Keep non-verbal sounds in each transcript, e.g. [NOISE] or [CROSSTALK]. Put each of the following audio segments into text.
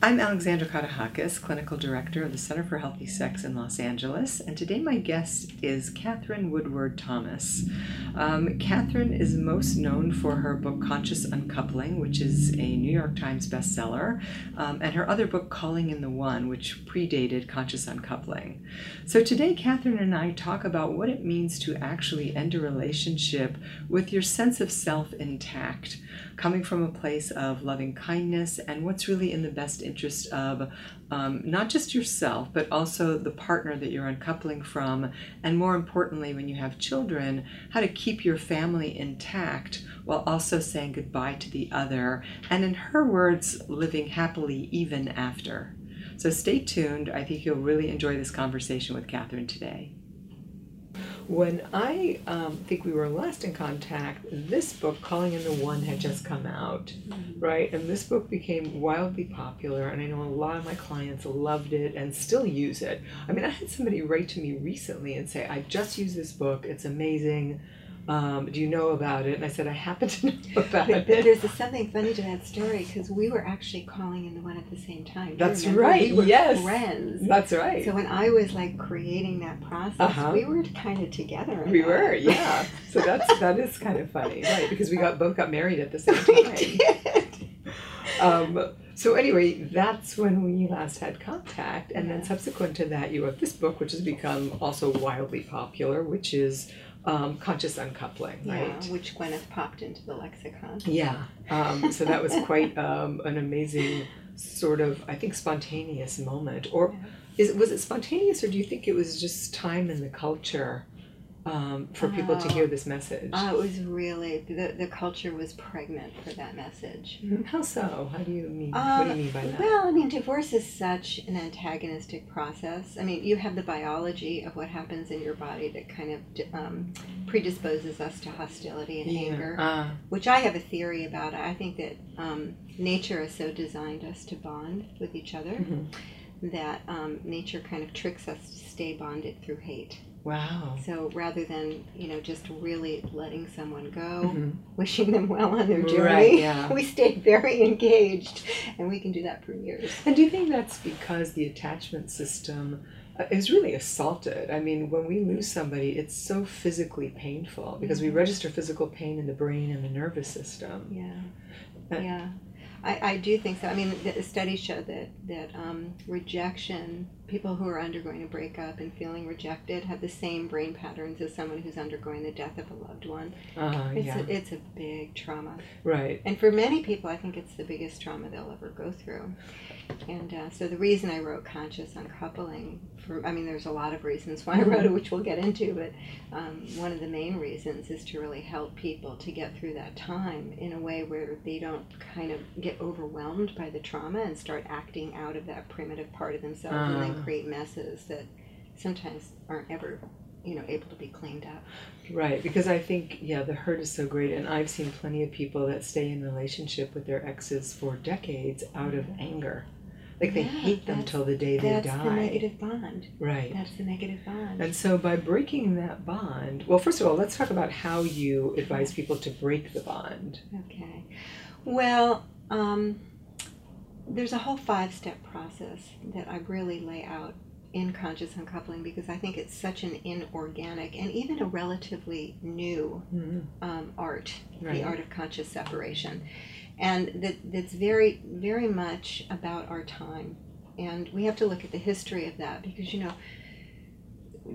I'm Alexandra Katehakis, Clinical Director of the Center for Healthy Sex in Los Angeles, and today my guest is Katherine Woodward Thomas. Um, Katherine is most known for her book Conscious Uncoupling, which is a New York Times bestseller, um, and her other book Calling in the One, which predated Conscious Uncoupling. So today, Katherine and I talk about what it means to actually end a relationship with your sense of self intact coming from a place of loving kindness and what's really in the best interest of um, not just yourself, but also the partner that you're uncoupling from. And more importantly, when you have children, how to keep your family intact while also saying goodbye to the other. And in her words, living happily even after. So stay tuned. I think you'll really enjoy this conversation with Katherine today. When I um, think we were last in contact, this book, Calling in the One, had just come out, mm-hmm. right? And this book became wildly popular, and I know a lot of my clients loved it and still use it. I mean, I had somebody write to me recently and say, I just used this book, it's amazing um, do you know about it? And I said, I happen to [LAUGHS] know about but, it. There's something funny to that story because we were actually calling in the one at the same time. That's right. We yes. Friends. That's right. So when I was like creating that process, uh-huh. we were kind of together. We that. were, yeah. [LAUGHS] So that's that is kind of funny, right? Because we got both got married at the same [LAUGHS] time. we did. Um, so anyway, that's when we last had contact, and then subsequent to that, you wrote this book, which has become also wildly popular, which is um, conscious uncoupling, right? Yeah, which Gwyneth popped into the lexicon. Yeah. Um, so that was [LAUGHS] quite um, an amazing sort of, I think, spontaneous moment. Or yeah. is was it spontaneous, or do you think it was just time in the culture? Um, for people to hear this message? Uh, it was really the, the culture was pregnant for that message. Mm-hmm. How so? How do you mean? what do you mean by that? Well, I mean, divorce is such an antagonistic process. I mean, you have the biology of what happens in your body that kind of um, predisposes us to hostility and yeah. anger, uh. which I have a theory about. I think that um, nature has so designed us to bond with each other. Mm-hmm. That um, nature kind of tricks us to stay bonded through hate. Wow. So rather than, you know, just really letting someone go, mm-hmm. wishing them well on their journey, right, yeah. [LAUGHS] we stay very engaged and we can do that for years. And do you think that's because the attachment system uh, is really assaulted? I mean, when we lose somebody, it's so physically painful because mm-hmm. we register physical pain in the brain and the nervous system. Yeah. Uh, yeah. I, I do think so. I mean, the studies show that that um, rejection, people who are undergoing a breakup and feeling rejected, have the same brain patterns as someone who's undergoing the death of a loved one. Uh, it's yeah. a, it's a big trauma. Right. And for many people, I think it's the biggest trauma they'll ever go through. And uh, so the reason I wrote Conscious Uncoupling, for I mean, there's a lot of reasons [LAUGHS] why I wrote it, which we'll get into, but um, one of the main reasons is to really help people to get through that time in a way where they don't kind of get overwhelmed by the trauma and start acting out of that primitive part of themselves uh. and then ah. create messes that sometimes aren't ever you know able to be cleaned up right because i think yeah the hurt is so great and i've seen plenty of people that stay in relationship with their exes for decades out of anger like they yeah, hate them till the day they die. That's the negative bond. Right. That's the negative bond. And so by breaking that bond, well, first of all, let's talk about how you advise people to break the bond. Okay. Well, um, there's a whole five step process that I really lay out in conscious uncoupling because I think it's such an inorganic and even a relatively new mm-hmm. um, art, right. the art of conscious separation and that that's very very much about our time and we have to look at the history of that because you know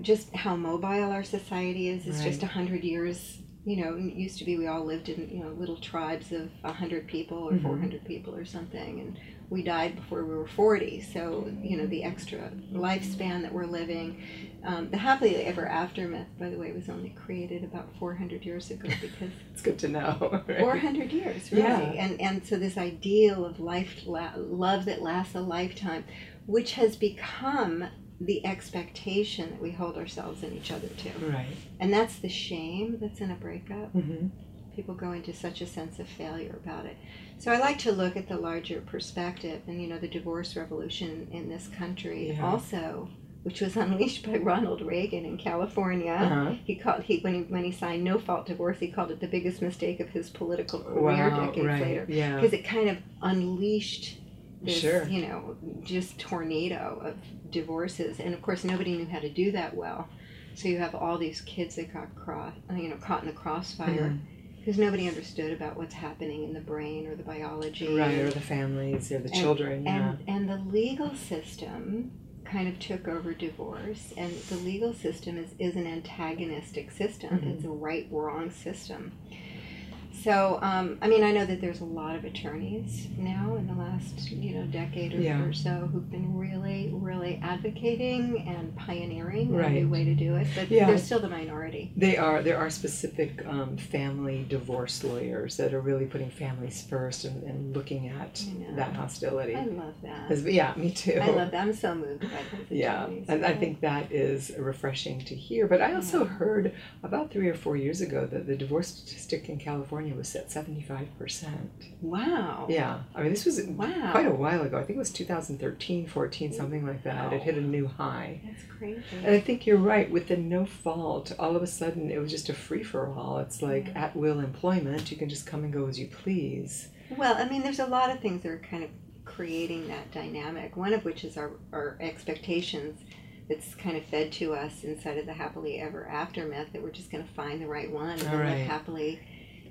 just how mobile our society is is right. just a hundred years you know it used to be we all lived in you know little tribes of a hundred people or mm-hmm. 400 people or something and we died before we were 40 so you know the extra lifespan that we're living um, the happily ever after myth by the way was only created about 400 years ago [LAUGHS] because it's good to know right? 400 years really yeah. and and so this ideal of life love that lasts a lifetime which has become the expectation that we hold ourselves and each other to right and that's the shame that's in a breakup mm-hmm. people go into such a sense of failure about it so I like to look at the larger perspective, and you know, the divorce revolution in this country yeah. also, which was [LAUGHS] unleashed by Ronald Reagan in California. Uh-huh. He called he when he when he signed no fault divorce, he called it the biggest mistake of his political career wow, decades right. later. Yeah, because it kind of unleashed this, Sure. you know, just tornado of divorces, and of course nobody knew how to do that well. So you have all these kids that got cross, you know, caught in the crossfire Mhm. because nobody understood about what's happening in the brain or the biology. Right, or the families or the And- children. Yeah. And and the legal system kind of took over divorce, and the legal system is, is an antagonistic system. Mhm. It's a right wrong system. So, um, I mean, I know that there's a lot of attorneys now in the last, you know, decade or, Yeah. or so who've been really, really advocating and pioneering a new way to do it, but Yeah. they're still the minority. They are. There are specific um, family divorce lawyers that are really putting families first and, and looking at that hostility. I love that. yeah, me too. I love that. I'm so moved by those Yeah, and I think that is refreshing to hear. But I also Yeah. heard about three or four years ago that the divorce statistic in California was at seventy-five percent. Wow. Yeah, I mean this was Wow. quite a while ago. I think it was 2013, 14, something like that. It hit a new high. That's crazy. And I think you're right. With the no fault, all of a sudden it was just a free for all. It's like Yeah. at will employment. You can just come and go as you please. Well, I mean, there's a lot of things that are kind of creating that dynamic. One of which is our, our expectations that's kind of fed to us inside of the happily ever after myth that we're just going to find the right one and right. happily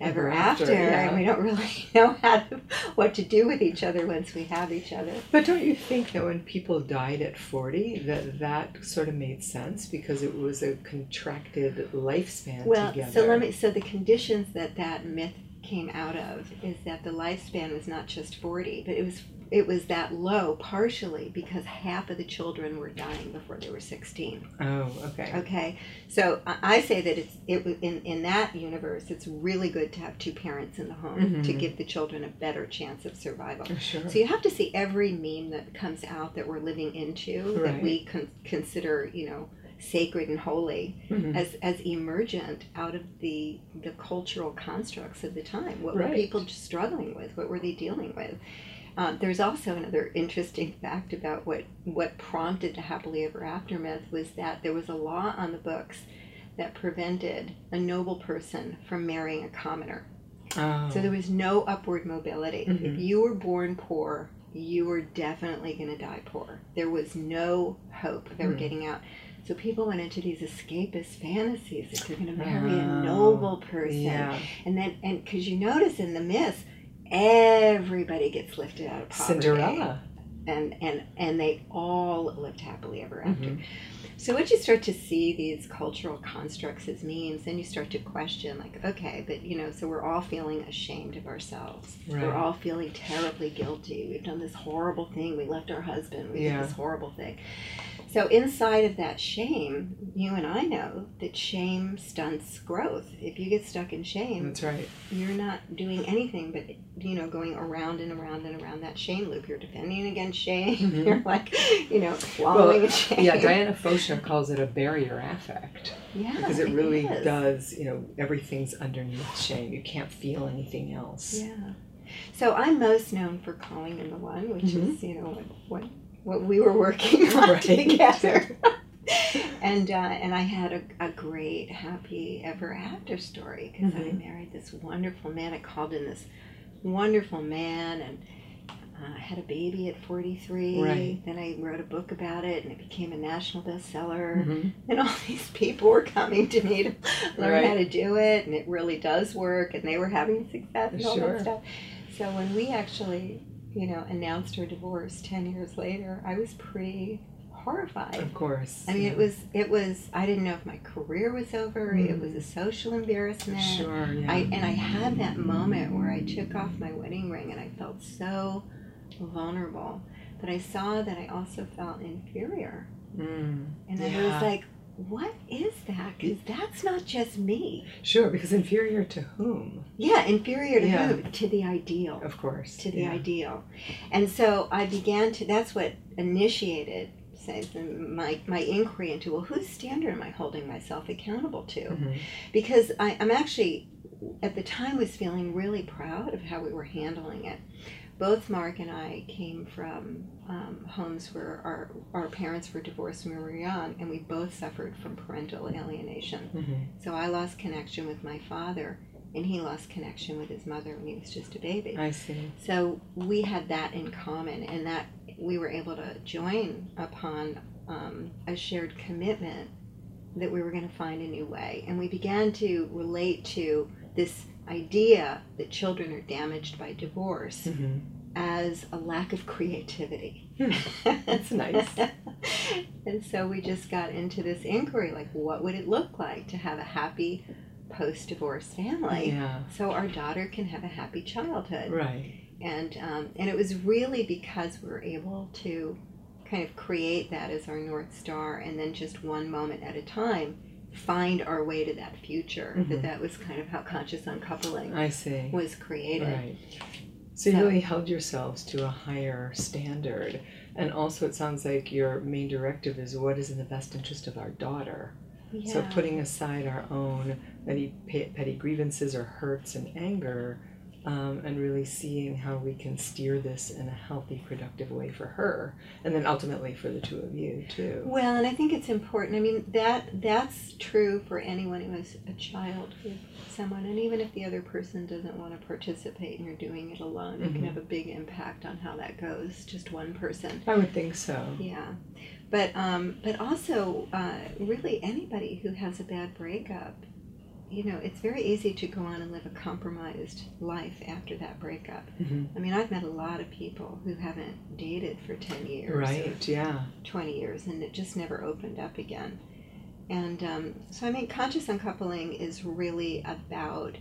Ever after, after, yeah. and we don't really [LAUGHS] know how to, what to do with each other once we have each other. But don't you think that when people died at 40, that that sort of made sense because it was a contracted lifespan Well, together? so let me. So the conditions that that myth came out of is that the lifespan was not just forty, but it was it was that low partially because half of the children were dying before they were sixteen. Oh, okay. Okay, so I say that it's it in in that universe. It's really good to have two parents in the home to Mhm. give the children a better chance of survival. Sure. So you have to see every meme that comes out that we're living into Right. that we con- consider, you know, sacred and holy Mhm. as as emergent out of the the cultural constructs of the time. What Right. were people struggling with? What were they dealing with? Um, there's also another interesting fact about what what prompted the happily ever after myth was that there was a law on the books that prevented a noble person from marrying a commoner. Oh. So there was no upward mobility. Mhm. If you were born poor, you were definitely going to die poor. There was no hope of ever Hmm. getting out. So people went into these escapist fantasies that you're going to marry Oh, a noble person, yeah. and then and because you notice in the myths, everybody gets lifted out of poverty, Cinderella. and and and they all lived happily ever after. Mhm. So once you start to see these cultural constructs as memes, then you start to question, like, okay, but you know, so we're all feeling ashamed of ourselves. Right. We're all feeling terribly guilty. We've done this horrible thing. We left our husband. We Yeah. did this horrible thing. So inside of that shame, you and I know that shame stunts growth. If you get stuck in shame, That's right. you're not doing anything but you know going around and around and around that shame loop. You're defending against shame. [LAUGHS] Mhm. You're like, you know, wallowing in shame. Yeah, Diana Fosha calls it a barrier affect Yeah, because it really does, you know, everything's underneath shame. You can't feel anything else. Yeah. So I'm most known for calling in the one, which Mhm. is you know what what, what we were working [LAUGHS] on Right. together. [LAUGHS] and uh, and I had a, a great happy ever after story because I Mhm. married this wonderful man. I called in this wonderful man and. Uh, had a baby at 43. Right. Then I wrote a book about it, and it became a national bestseller. Mhm. And all [LAUGHS] these people were coming to me to learn Right. how to do it, and it really does work, and they were having success and all that stuff. So when we actually, you know, announced our divorce ten years later, I was pretty horrified. Of course. I mean, yeah. it was it was I didn't know if my career was over. It Mm. was a social embarrassment. Sure, yeah. I and I had that moment where I took off my wedding ring and I felt so vulnerable. But I saw that I also felt inferior. Mm, And I was like, what is that? Because that's not just me. Sure, because inferior to whom? Yeah, inferior to Yeah. who? To the ideal. Of course. To the yeah. ideal. And so I began to, that's what initiated say, my, my inquiry into, well, whose standard am I holding myself accountable to? Mhm. Because I, I'm actually, at the time, was feeling really proud of how we were handling it. Both Mark and I came from um, homes where our, our parents were divorced when we were young, and we both suffered from parental alienation. Mhm. So I lost connection with my father and he lost connection with his mother when he was just a baby. I see. So we had that in common, and that we were able to join upon um, a shared commitment that we were going to find a new way. And we began to relate to this idea that children are damaged by divorce Mm-hmm. as a lack of creativity. That's nice. [LAUGHS] and so we just got into this inquiry like, what would it look like to have a happy post divorce family? Yeah. So our daughter can have a happy childhood Right. and um, and it was really because we were able to kind of create that as our north star and then just one moment at a time find our way to that future Mhm. that that was kind of how conscious uncoupling I see. was created Right. So you really held yourselves to a higher standard. And also, it sounds like your main directive is what is in the best interest of our daughter. yeah. So putting aside our own petty, petty grievances or hurts and anger, um, and really seeing how we can steer this in a healthy, productive way for her, and then ultimately for the two of you too. well and i think it's important i mean that that's true for anyone who is a child with someone and even if the other person doesn't want to participate and you're doing it alone it can have a big impact on how that goes just one person I would think so. Yeah, but um, but also uh, really anybody who has a bad breakup, you know, it's very easy to go on and live a compromised life after that breakup. hmm I mean, I've met a lot of people who haven't dated for ten years, Right? Yeah. twenty years, and it just never opened up again. And um, so, I mean, conscious uncoupling is really about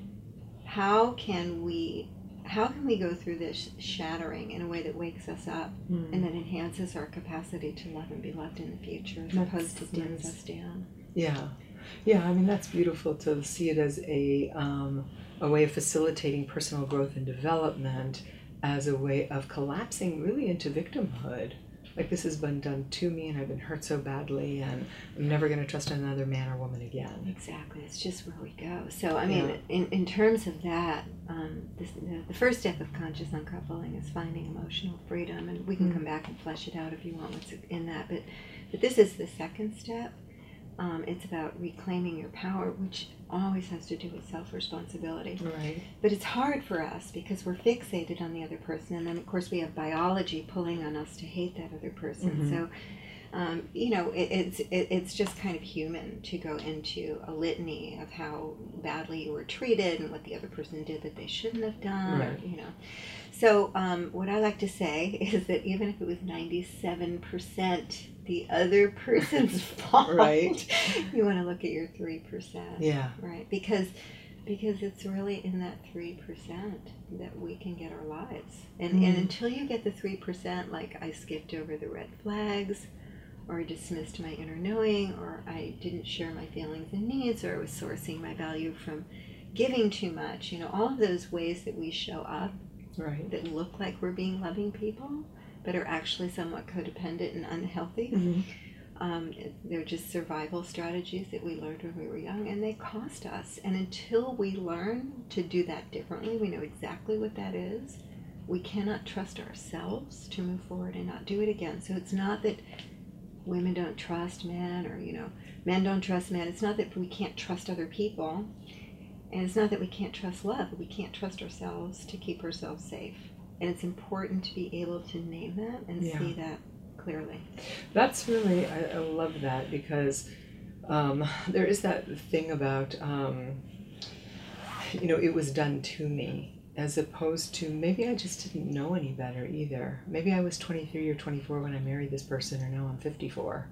how can we how can we go through this shattering in a way that wakes us up Mm. and that enhances our capacity to love and be loved in the future as That's opposed to dims nice. us down. Yeah, yeah. I mean, that's beautiful to see it as a um, a way of facilitating personal growth and development, as a way of collapsing really into victimhood. Like this has been done to me, and I've been hurt so badly, and I'm never going to trust another man or woman again. Exactly, it's just where we go. So, I mean, Yeah. in, in terms of that, um, this, the, the first step of conscious uncoupling is finding emotional freedom, and we can Mm. come back and flesh it out if you want what's in that. But, but this is the second step. Um, it's about reclaiming your power, which always has to do with self responsibility. Right. But it's hard for us because we're fixated on the other person, and then of course we have biology pulling on us to hate that other person. Mhm. So, um, you know, it, it's it, it's just kind of human to go into a litany of how badly you were treated and what the other person did that they shouldn't have done. or, Right. you know, so um, what I like to say [LAUGHS] is that even if it was ninety seven percent the other [LAUGHS] person's [LAUGHS] fault, Right. you want to look at your three percent Yeah. right because because it's really in that 3% that we can get our lives and and Mm. until you get the 3% like i skipped over the red flags or I dismissed my inner knowing or i didn't share my feelings and needs or i was sourcing my value from giving too much you know all of those ways that we show up Right. that look like we're being loving people but are actually somewhat codependent and unhealthy Mhm. um, they're just survival strategies that we learned when we were young, and they cost us. And until we learn to do that differently, we know exactly what that is. We cannot trust ourselves to move forward and not do it again. So it's not that women don't trust men, or you know, men don't trust men. It's not that we can't trust other people, and it's not that we can't trust love. We can't trust ourselves to keep ourselves safe. And it's important to be able to name that and Yeah. see that clearly. That's really, I, I love that because um, there is that thing about, um, you know, it was done to me as opposed to maybe I just didn't know any better either. Maybe I was 23 or 24 when I married this person, or now I'm 54.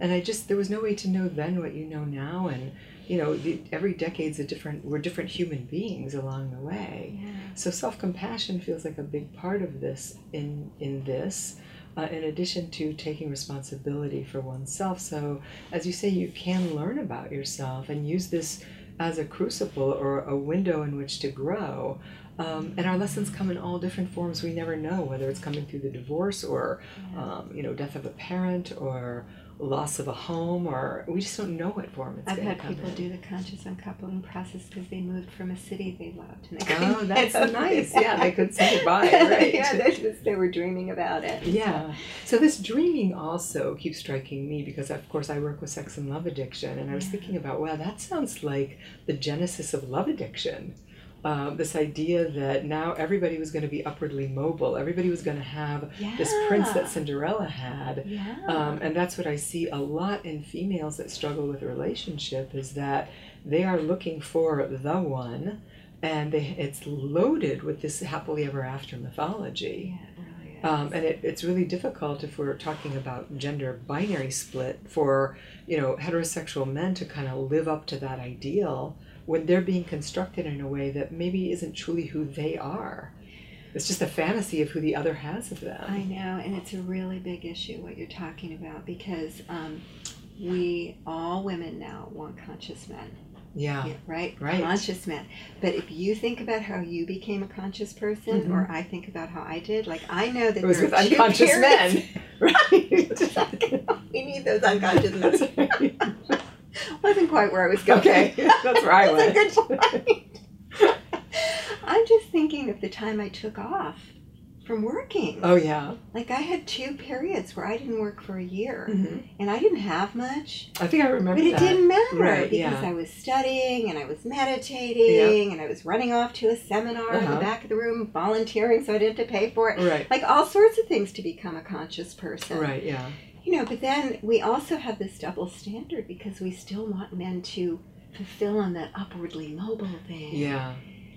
And I just, there was no way to know then what you know now. And, you know, the, every decade's a different, we're different human beings along the way. Yeah. So self compassion feels like a big part of this in in this. Uh, in addition to taking responsibility for oneself. So, as you say, you can learn about yourself and use this as a crucible or a window in which to grow. Um, and our lessons come in all different forms. We never know whether it's coming through the divorce or, um, you know, death of a parent or loss of a home, or we just don't know what form it's I've had people in. do the conscious uncoupling process because they moved from a city they loved. And they Oh, that's nice. Yeah, they could say [LAUGHS] goodbye, right. yeah, they just they were dreaming about it. Yeah. So this dreaming also keeps striking me because, of course, I work with sex and love addiction, and I was Yeah. thinking about, wow, that sounds like the genesis of love addiction. Um, this idea that now everybody was going to be upwardly mobile. Everybody was going to have Yeah. this prince that Cinderella had. Yeah. Um, and that's what I see a lot in females that struggle with a relationship is that they are looking for the one, and they, it's loaded with this happily ever after mythology. yeah, it really. Um, and it, it's really difficult if we're talking about gender binary split for you know heterosexual men to kind of live up to that ideal when they're being constructed in a way that maybe isn't truly who they are. It's just a fantasy of who the other has of them. I know, and it's a really big issue what you're talking about because um, we all women now want conscious men, yeah. yeah, right? Right. Conscious men. But if you think about how you became a conscious person, Mhm. or I think about how I did, like I know that It was there with are unconscious men. [LAUGHS] Right. [LAUGHS] [LAUGHS] we need those unconscious men. [LAUGHS] Wasn't quite where I was going. Okay. [LAUGHS] That's where I went. good point. I'm just thinking of the time I took off from working. Oh yeah. Like I had two periods where I didn't work for a year, Mhm. and I didn't have much, I think I remember but it that. didn't matter Right, because yeah. I was studying and I was meditating and I was running off to a seminar in the Uh-huh. back of the room, volunteering so I didn't have to pay for it. Right. Like all sorts of things to become a conscious person. Right. Yeah. You know, but then we also have this double standard because we still want men to fulfill on that upwardly mobile thing. Yeah.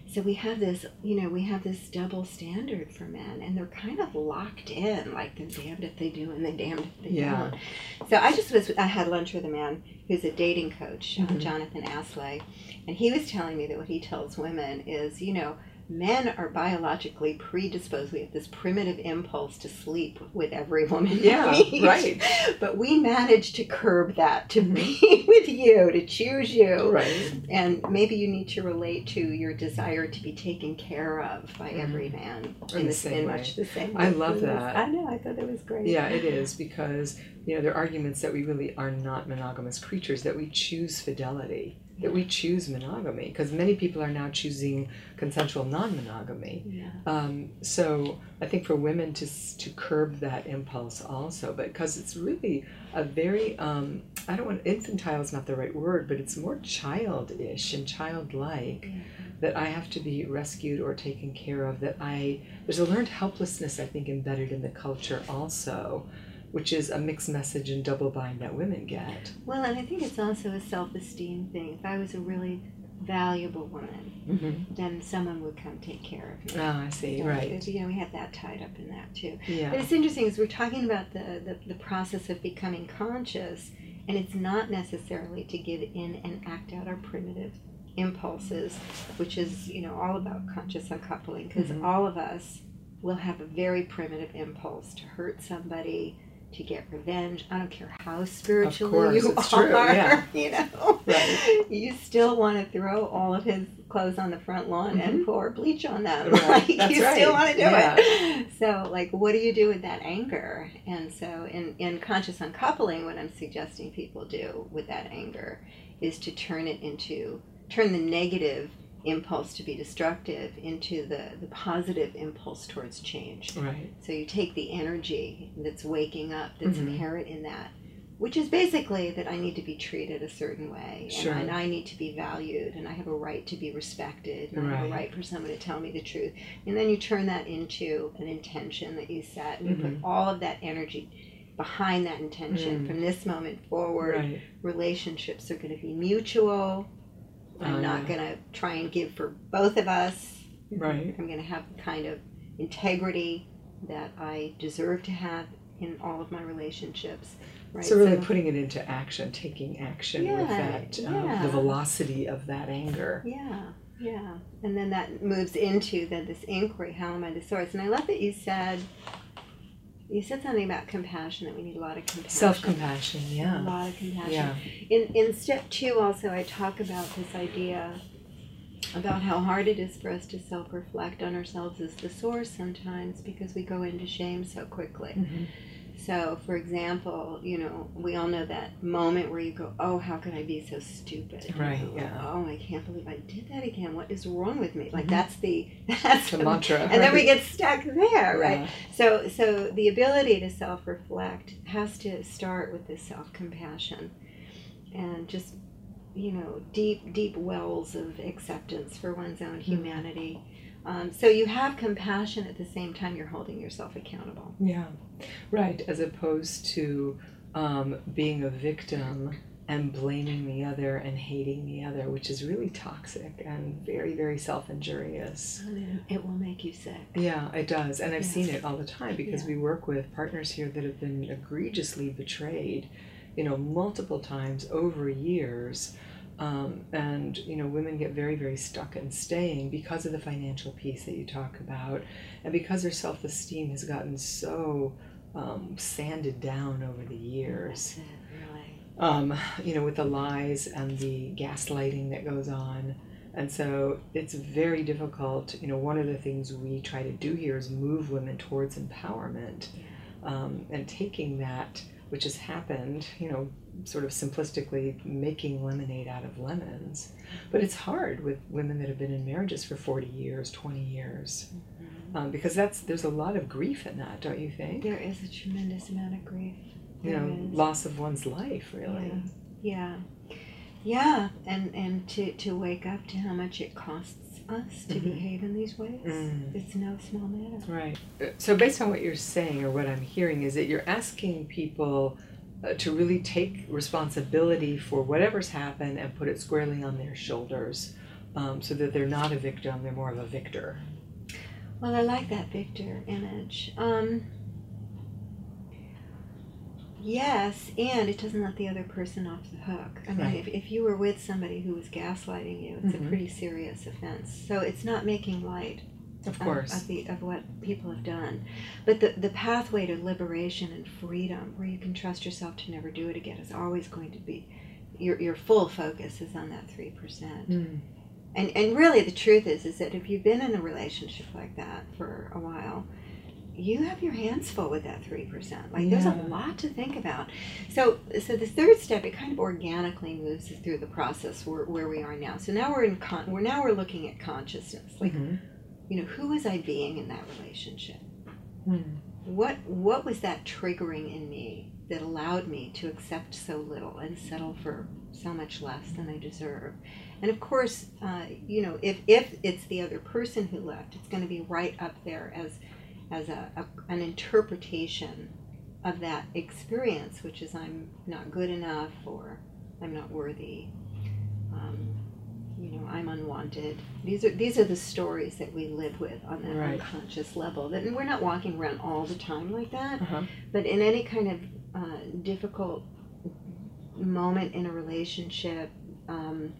So we have this, you know, we have this double standard for men, and they're kind of locked in, like they're damned if they do and they're damned if they Yeah. don't. So I just was, I had lunch with a man who's a dating coach, uh, Mhm. Jonathan Aslay, and he was telling me that what he tells women is, you know, men are biologically predisposed. We have this primitive impulse to sleep with every woman. Yeah. Right. [LAUGHS] But we manage to curb that, to Mhm. be [LAUGHS] with you, to choose you. Right. And maybe you need to relate to your desire to be taken care of by every man In in, the same in way. much the same I love that. I know. I thought that was great. Yeah, it is because you know there are arguments that we really are not monogamous creatures that we choose fidelity, that we choose monogamy because many people are now choosing consensual non-monogamy. Yeah. Um, so I think for women to to curb that impulse also, but because it's really a very um, I don't want infantile is not the right word, but it's more childish and childlike Yeah. that I have to be rescued or taken care of. That I there's a learned helplessness I think embedded in the culture also, which is a mixed message and double bind that women get. Well, and I think it's also a self-esteem thing. If I was a really valuable woman, Mm-hmm. then someone would come take care of me. Oh, I see. So, Right. You know, we have that tied up in that too. But Yeah. it's interesting as we're talking about the, the, the process of becoming conscious, and it's not necessarily to give in and act out our primitive impulses, which is, you know, all about conscious uncoupling, because Mhm. all of us will have a very primitive impulse to hurt somebody, to get revenge. I don't care how spiritual course, you are, true, yeah. [LAUGHS] you know. Right. You still want to throw all of his clothes on the front lawn and pour bleach on them. Mm-hmm. Right, [LAUGHS] Like, you right, still want to do yeah. it. So, like, what do you do with that anger? And so, in, in conscious uncoupling, what I'm suggesting people do with that anger is to turn it into, turn the negative impulse to be destructive into the, the positive impulse towards change. Right. So, you take the energy that's waking up, that's Mhm. inherent in that, which is basically that I need to be treated a certain way, Sure. and, I, and I need to be valued, and I have a right to be respected, and I have a Right. right for someone to tell me the truth. And then you turn that into an intention that you set, and you Mm-hmm. put all of that energy behind that intention. Mm. From this moment forward, Right. relationships are going to be mutual. I'm not going to try and give for both of us. Right. I'm going to have the kind of integrity that I deserve to have in all of my relationships. Right? So really putting it into action, taking action with Yeah, that, um, the velocity of that anger. Yeah, yeah. And then that moves into then this inquiry, how am I the source? And I love that you said you said something about compassion, that we need a lot of compassion. Self compassion, yeah. A lot of compassion. Yeah. In in step two also I talk about this idea about how hard it is for us to self reflect on ourselves as the source sometimes because we go into shame so quickly. Mhm. So, for example, you know, we all know that moment where you go, "Oh, how could I be so stupid?" Right, yeah. Oh, I can't believe I did that again. What is wrong with me? Like Mhm. that's the [LAUGHS] that's The mantra. and then we get stuck there, right? Yeah. So, so the ability to self-reflect has to start with this self-compassion, and just you know, deep, deep wells of acceptance for one's own Mm-hmm. Um, so you have compassion at the same time you're holding yourself accountable. Yeah, right. As opposed to um, being a victim and blaming the other and hating the other, which is really toxic and very, very self injurious. It will make you sick. Yeah, it does. And I've Yeah. seen it all the time because Yeah. we work with partners here that have been egregiously betrayed, you know, multiple times over years. Um, and, you know, women get very, very stuck in staying because of the financial piece that you talk about and because their self esteem has gotten so um, sanded down over the years it, really. um, you know, with the lies and the gaslighting that goes on. And so it's very difficult. You know, one of the things we try to do here is move women towards empowerment um, and taking that, which has happened, you know, sort of simplistically making lemonade out of lemons. But it's hard with women that have been in marriages for 40 years, 20 years. Um, because that's there's a lot of grief in that, don't you think? There is a tremendous amount of grief. You know, is. loss of one's life, really. Yeah. Yeah, and and to, to wake up to how much it costs us to Mhm. behave in these ways, Mm. it's no small matter. Right. Uh, So, based on what you're saying, or what I'm hearing, is that you're asking people uh, to really take responsibility for whatever's happened and put it squarely on their shoulders um, so that they're not a victim, they're more of a victor. Well, I like that Victor image. Um, yes, and it doesn't let the other person off the hook. I mean, Right. if, if you were with somebody who was gaslighting you, it's Mhm. a pretty serious offense. So it's not making light Of of, course. of, the, of what people have done. But the, the pathway to liberation and freedom, where you can trust yourself to never do it again, is always going to be your, your full focus is on that 3%. Mm. And, and really, the truth is, is that if you've been in a relationship like that for a while, you have your hands full with that 3%. Like, there's a lot to think about. So, so the third step, it kind of organically moves us through the process where, where we are now. So now we're in, con- we're now we're looking at consciousness. Like, Mhm. you know, who was I being in that relationship? Mm. What what was that triggering in me that allowed me to accept so little and settle for so much less than I deserve? And of course, uh, you know, if if it's the other person who left, it's going to be right up there as as a, a an interpretation of that experience, which is I'm not good enough or I'm not worthy. Um, you know, I'm unwanted. These are these are the stories that we live with on that Right. unconscious level. That and we're not walking around all the time like that, Uh-huh. but in any kind of uh, difficult moment in a relationship, um,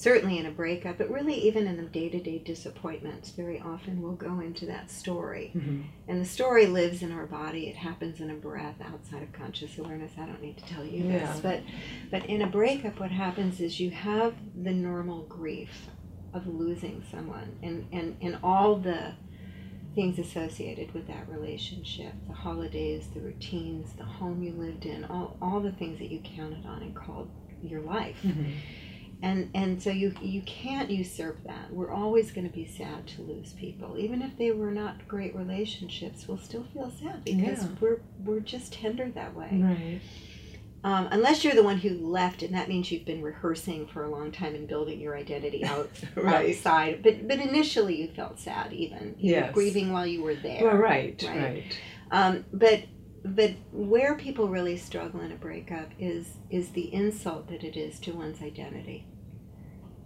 certainly in a breakup, but really even in the day-to-day disappointments, very often we'll go into that story. Mhm. And the story lives in our body. It happens in a breath outside of conscious awareness. I don't need to tell you Yeah. this, but but in a breakup, what happens is you have the normal grief of losing someone, and and and all the things associated with that relationship the holidays the routines the home you lived in all, all the things that you counted on and called your life Mhm. And and so you you can't usurp that we're always going to be sad to lose people even if they were not great relationships we'll still feel sad because Yeah. we're we're just tender that way Right. um, unless you're the one who left and that means you've been rehearsing for a long time and building your identity [LAUGHS] out Right. outside but but initially you felt sad even you Yes. grieving while you were there Well, right, Right. right. um, but but where people really struggle in a breakup is is the insult that it is to one's identity.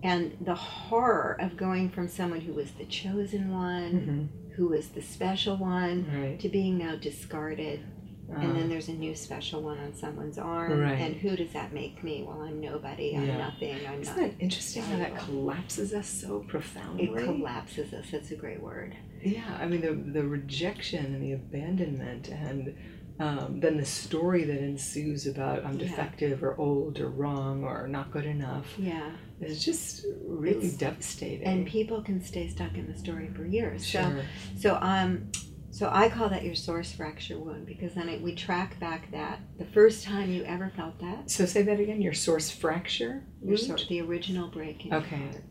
And the horror of going from someone who was the chosen one Mhm. who was the special one Right. to being now discarded. Uh, and then there's a new special one on someone's arm. Right. and who does that make me? Well i'm nobody. I'm Yeah. nothing. I'm Isn't not that interesting how that collapses us so profoundly? it collapses us. That's a great word. Yeah, I mean the the rejection and the abandonment, and um, then the story that ensues about I'm Yeah. defective or old or wrong or not good enough yeah is just really It's- devastating. and people can stay stuck in the story for years so sure, So um, so I call that your source fracture wound because then it, we track back that the first time you ever felt that, so say that again. Your source fracture. your wound? the original break Okay. heart.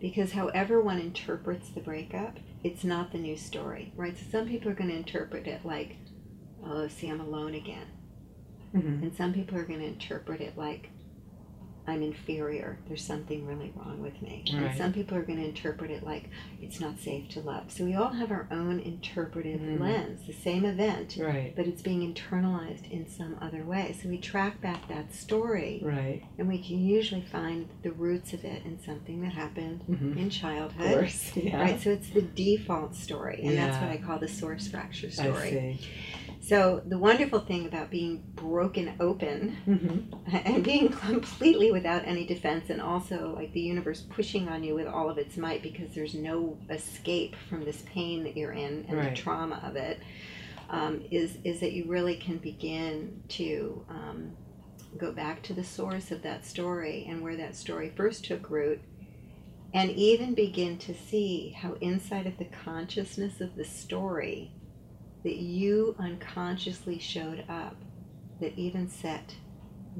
Because however one interprets the breakup, it's not the new story, right? So some people are going to interpret it like, oh, see, I'm alone again, Mhm. and some people are going to interpret it like, I'm inferior. There's something really wrong with me. Right. And some people are going to interpret it like it's not safe to love. So we all have our own interpretive Mm. lens, the same event, Right. but it's being internalized in some other way. So we track back that story Right. and we can usually find the roots of it in something that happened Mm-hmm. in Of childhood. course. [LAUGHS] Yeah. Right, so it's the default story, and that's what I call the source fracture I story. So the wonderful thing about being broken open Mm-hmm. [LAUGHS] and being completely without any defense and also like the universe pushing on you with all of its might because there's no escape from this pain that you're in and Right. the trauma of it um, is is that you really can begin to um, go back to the source of that story and where that story first took root and even begin to see how inside of the consciousness of the story that you unconsciously showed up that even set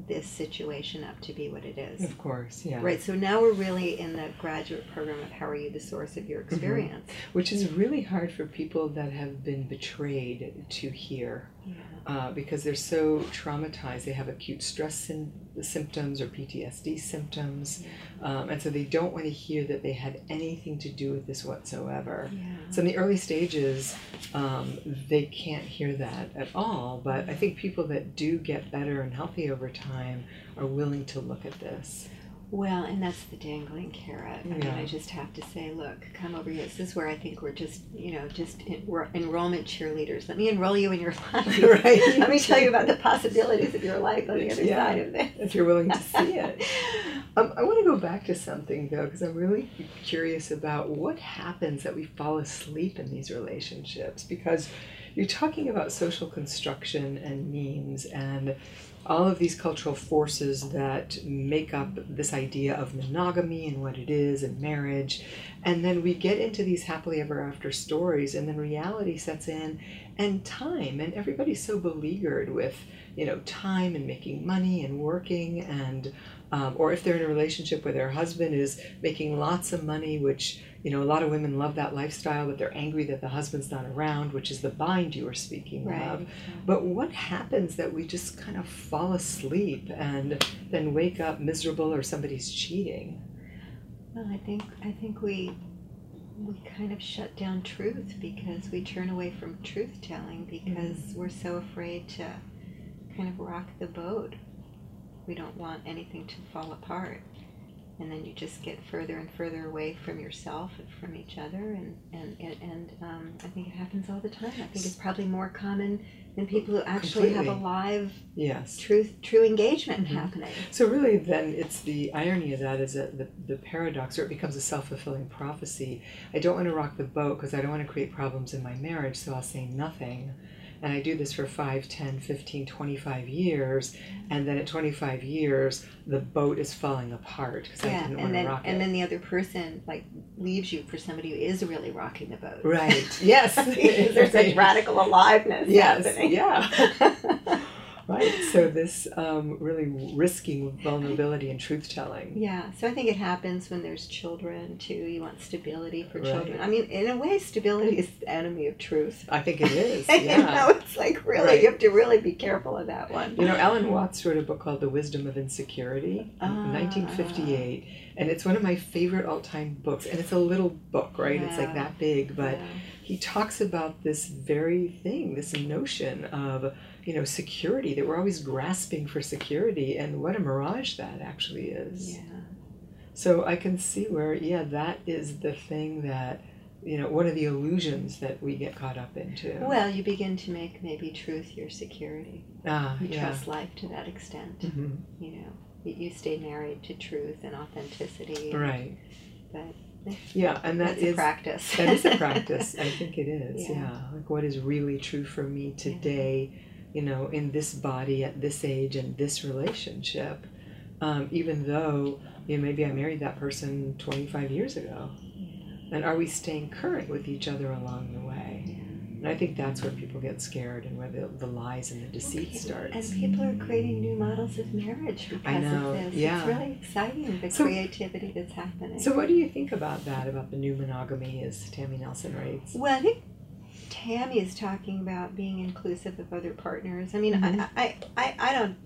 this situation up to be what it is. Of course. Yeah. Right, so now we're really in the graduate program of how are you the source of your mm-hmm. experience. Which is really hard for people that have been betrayed to hear. Yeah. uh, because they're so traumatized. They have acute stress syn- symptoms or PTSD symptoms, um, and so they don't want to hear that they had anything to do with this whatsoever. Yeah. So in the early stages, um, they can't hear that at all. But I think people that do get better and healthy over time are willing to look at this. Well, and that's the dangling carrot. I mean, I just have to say, look, come over here. This is where I think we're just, you know, just en- we're enrollment cheerleaders. Let me enroll you in your [LAUGHS] life. [LAUGHS] Right. Let me tell you about the possibilities of your life on the other Yeah. side of this. If you're willing to see it. [LAUGHS] Um, I want to go back to something though, because I'm really curious about what happens that we fall asleep in these relationships. Because you're talking about social construction and memes and all of these cultural forces that make up this idea of monogamy and what it is and marriage. And then we get into these happily ever after stories, and then reality sets in and time. And everybody's so beleaguered with, you know, time and making money and working and um, or if they're in a relationship where their husband is making lots of money, which you know a lot of women love that lifestyle, but they're angry that the husband's not around, which is the bind you were speaking of. But what happens that we just kind of fall asleep and then wake up miserable or somebody's cheating? Well, I think I think we we kind of shut down truth because we turn away from truth telling because mm-hmm. we're so afraid to kind of rock the boat. We don't want anything to fall apart. And then you just get further and further away from yourself and from each other, and and and, um, I think it happens all the time. I think it's probably more common than people who actually have a live Yes. truth, true engagement Mhm. happening. So really, then it's the irony of that is that the, the paradox, or it becomes a self fulfilling prophecy. I don't want to rock the boat because I don't want to create problems in my marriage, so I'll say nothing. And I do this for 5, 10, 15, 25 years, and then at 25 years, the boat is falling apart because I didn't want and to rock and it. then the other person like leaves you for somebody who is really rocking the boat. right. [LAUGHS] Yes. There's such radical aliveness Yes, happening. yeah. [LAUGHS] Right. So this um, really risking vulnerability and truth telling. yeah. So I think it happens when there's children too. You want stability for Right. children. I mean, in a way, stability is the enemy of truth. I think it is. [LAUGHS] you Yeah. know, it's like really Right. you have to really be careful of that one. You know, Alan Watts wrote a book called The Wisdom of Insecurity in Ah. 1958, and it's one of my favorite all-time books. And it's a little book, right? It's like that big, but Yeah. he talks about this very thing, this notion of you know security that we're always grasping for security, and what a mirage that actually is. yeah. So I can see where, yeah, that is the thing that you know one of the illusions that we get caught up into. Well, you begin to make maybe truth your security. ah, You yeah. trust life to that extent. Mhm. You know, you, you stay married to truth and authenticity. and- Right. But Yeah, and that that's is a practice. that is a practice. [LAUGHS] I think it is. Yeah. Yeah. Like what is really true for me today, you know, in this body at this age and this relationship. Um, even though, you know, maybe I married that person 25 years ago. And are we staying current with each other along the way? And I think that's where people get scared and where the, the lies and the deceit starts. And people are creating new models of marriage because I know, of this. yeah. It's really exciting, the So- creativity that's happening. So what do you think about that, about the new monogamy as Tammy Nelson writes? well, I think Tammy is talking about being inclusive of other partners. I mean, Mhm. I, I, I, I don't.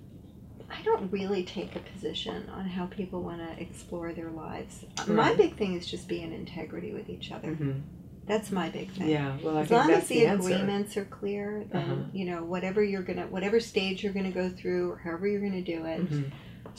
I don't really take a position on how people want to explore their lives. My big thing is just be in integrity with each other. hmm That's my big thing. Yeah. Well, I As long as the, the agreements are clear, then Uh-huh. you know whatever you're gonna, whatever stage you're gonna go through, or however you're gonna do it, Mhm.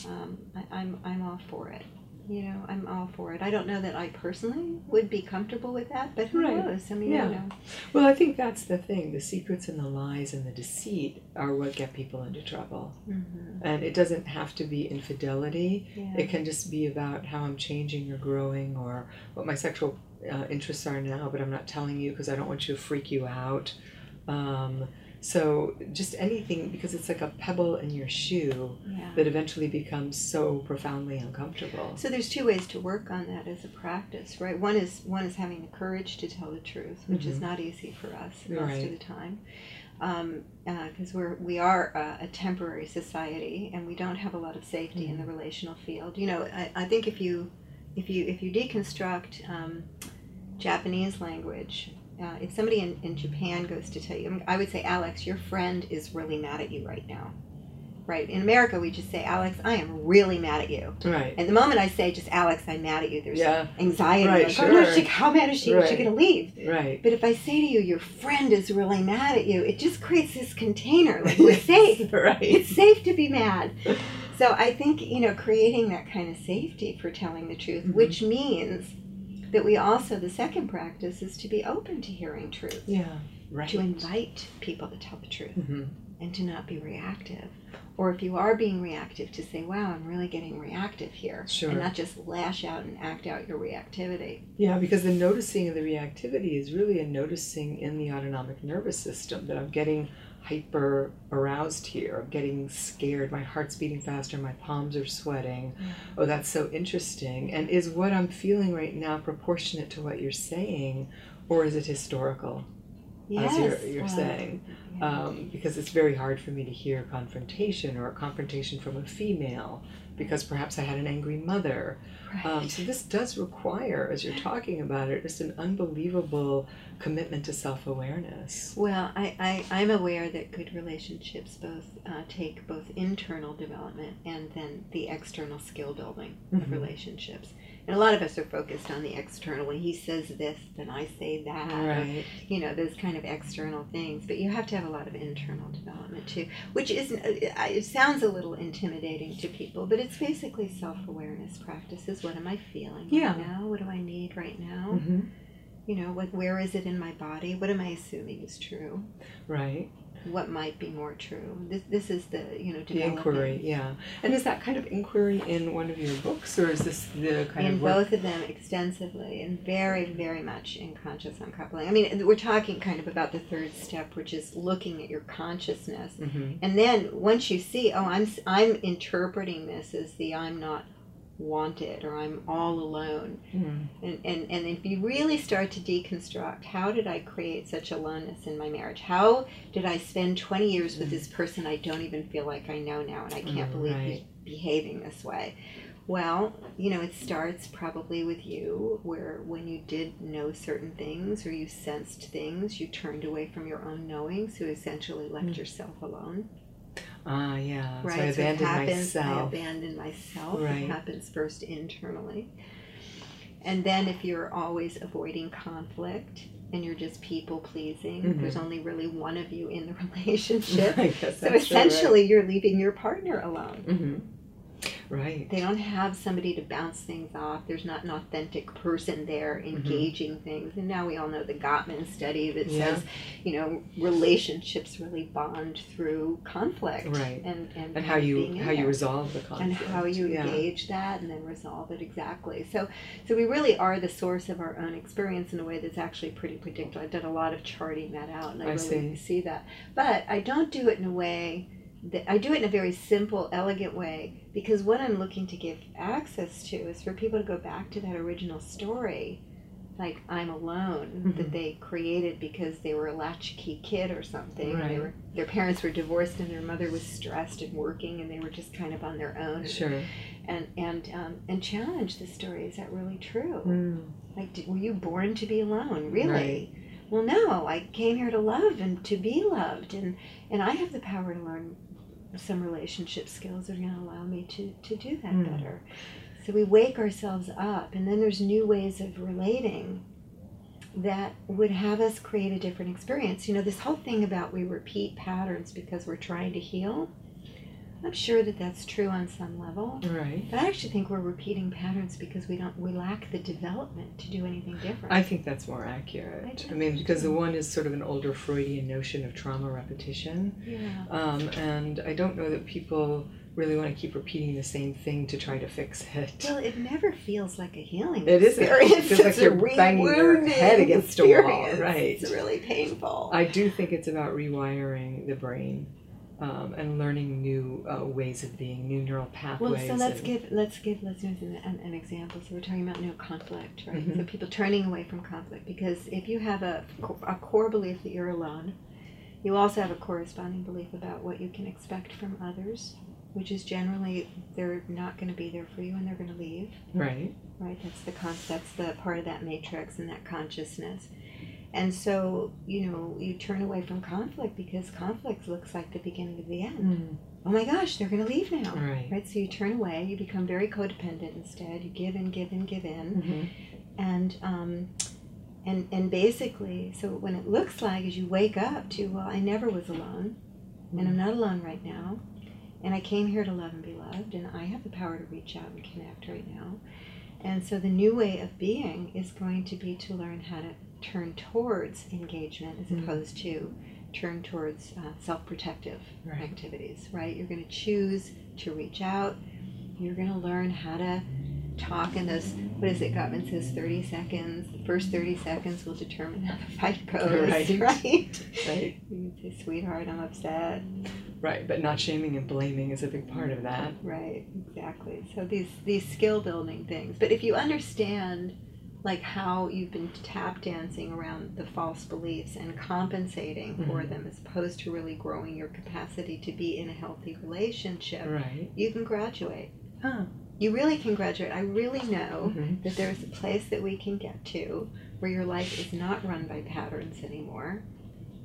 um, I, I'm I'm all for it. You know, I'm all for it. I don't know that I personally would be comfortable with that, but who Right. knows? I mean, Yeah. you know, Well, I think that's the thing. The secrets and the lies and the deceit are what get people into trouble. Mhm. And it doesn't have to be infidelity. yeah. It can just be about how I'm changing or growing or what my sexual uh, interests are now, but I'm not telling you because I don't want you to freak you out. Um, so just anything, because it's like a pebble in your shoe yeah. that eventually becomes so profoundly uncomfortable. So there's two ways to work on that as a practice, right? One is one is having the courage to tell the truth, which is Mhm. not easy for us most Right. of the time, because we're we are uh, a temporary society and we don't have a lot of safety in the relational field. You know, I, I think if you if you if you deconstruct um, Japanese language. Uh, if somebody in, in Japan goes to tell you, I would say, Alex, your friend is really mad at you right now. Right? In America, we just say, Alex, I am really mad at you. Right. And the moment I say just Alex, I'm mad at you, there's Yeah. anxiety. Right, like, oh no, sure. she, how mad is she? Is she going to leave? Right. But if I say to you, your friend is really mad at you, it just creates this container. Like [LAUGHS] we're safe. Right. It's safe to be mad. [LAUGHS] So I think you know creating that kind of safety for telling the truth, Mhm. which means that we also the second practice is to be open to hearing truth, Yeah. Right. to invite people to tell the truth hmm and to not be reactive. Or if you are being reactive, to say, wow, I'm really getting reactive here. Sure. And not just lash out and act out your reactivity. Yeah, because the noticing of the reactivity is really a noticing in the autonomic nervous system that I'm getting hyper aroused here. I'm getting scared. My heart's beating faster. My palms are sweating. Oh, that's so interesting. And is what I'm feeling right now proportionate to what you're saying, or is it historical? Yes. As you're, you're well, saying. yeah. um, because it's very hard for me to hear confrontation or a confrontation from a female because perhaps I had an angry mother. Right. Um, so this does require, as you're talking about it, just an unbelievable commitment to self-awareness. Well, I, I, I'm aware that good relationships both uh, take both internal development and then the external skill building of Mhm. relationships. And a lot of us are focused on the external. When he says this, then I say that. Right. you know, those kind of external things. But you have to have a lot of internal development too, which isn't, uh, it sounds a little intimidating to people, but it's basically self awareness practices. What am I feeling Yeah. right now? What do I need right now? hmm You know, what, where is it in my body? What am I assuming is true? Right. What might be more true. This this is the you know The inquiry, yeah. And is that kind of inquiry in one of your books, or is this the kind in of work? both of them extensively and very very much in conscious uncoupling. I mean, we're talking kind of about the third step, which is looking at your consciousness, hmm and then once you see, oh, I'm I'm interpreting this as the I'm not wanted or I'm all alone. Mm. And, and, and if you really start to deconstruct, how did I create such aloneness in my marriage? How did I spend 20 years with this person I don't even feel like I know now and I can't Mm, believe right. he's behaving this way? Well, you know, it starts probably with you, where when you did know certain things or you sensed things, you turned away from your own knowing, so essentially left Mm. yourself alone. Ah, yeah. Right? So I it abandoned happens, I myself. abandon myself. Right. It happens first internally. And then if you're always avoiding conflict and you're just people pleasing, Mhm. there's only really one of you in the [LAUGHS] [LAUGHS] relationship. I guess so so right. essentially you're leaving your partner alone. Mhm. Right. They don't have somebody to bounce things off. There's not an authentic person there Mm-hmm. engaging things. And now we all know the Gottman study that Yeah. says, you know, relationships really bond through conflict. Right. And, and, And how you how you resolve the conflict. and how you yeah. engage that and then resolve it exactly so so we really are the source of our own experience in a way that's actually pretty predictable i've done a lot of charting that out and i, I really see. see that but i don't do it in a way i do it in a very simple elegant way because what i'm looking to give access to is for people to go back to that original story like i'm alone that Mhm. they created because they were a latchkey kid or something Right. were, their parents were divorced and their mother was stressed and working and they were just kind of on their own Sure. and and um, and challenge the story. Is that really true? Mm. Like, did, were you born to be alone? Really? Right. Well, no. I came here to love and to be loved, and and I have the power to learn some relationship skills are going to allow me to, to do that Mm. better. So we wake ourselves up, and then there's new ways of relating that would have us create a different experience. You know, this whole thing about we repeat patterns because we're trying to heal, I'm sure that that's true on some level. Right. But I actually think we're repeating patterns because we don't we lack the development to do anything different. I think that's more accurate. I I mean, because the one is sort of an older Freudian notion of trauma repetition. yeah. Um, and I don't know that people really want to keep repeating the same thing to try to fix it. Well, it never feels like a healing It experience. It feels like [LAUGHS] you're banging your head against a wall, right. It's really painful. I do think it's about rewiring the brain um, and learning new uh, ways of being, new neural pathways. well, so let's give let's give listeners an, an, an example. So we're talking about no conflict, right? Mhm. So people turning away from conflict because if you have a a core belief that you're alone, you also have a corresponding belief about what you can expect from others, which is generally they're not going to be there for you and they're going to leave. right. right that's the con- that's the part of that matrix and that consciousness and so you know you turn away from conflict because conflict looks like the beginning of the end. Oh my gosh they're going to leave now. Right. right? So you turn away you become very codependent instead. You give and give and give in. Mhm. and um and and basically so when it looks like as you wake up to well i never was alone and i'm not alone right now and i came here to love and be loved and i have the power to reach out and connect right now. And so the new way of being is going to be to learn how to turn towards engagement as Mhm. opposed to turn towards uh, self-protective Right. activities right you're going to choose to reach out you're going to learn how to talk in those what is it Gottman says 30 seconds the first 30 seconds will determine how the fight [LAUGHS] goes Right. [LAUGHS] right, Right. you can say sweetheart i'm upset Right. But not shaming and blaming is a big part of that. right exactly so these these skill building things but if you understand like how you've been tap dancing around the false beliefs and compensating for Mhm. them as opposed to really growing your capacity to be in a healthy relationship Right. you can graduate Huh. you really can graduate i really know Mhm. that there's a place that we can get to where your life is not run by patterns anymore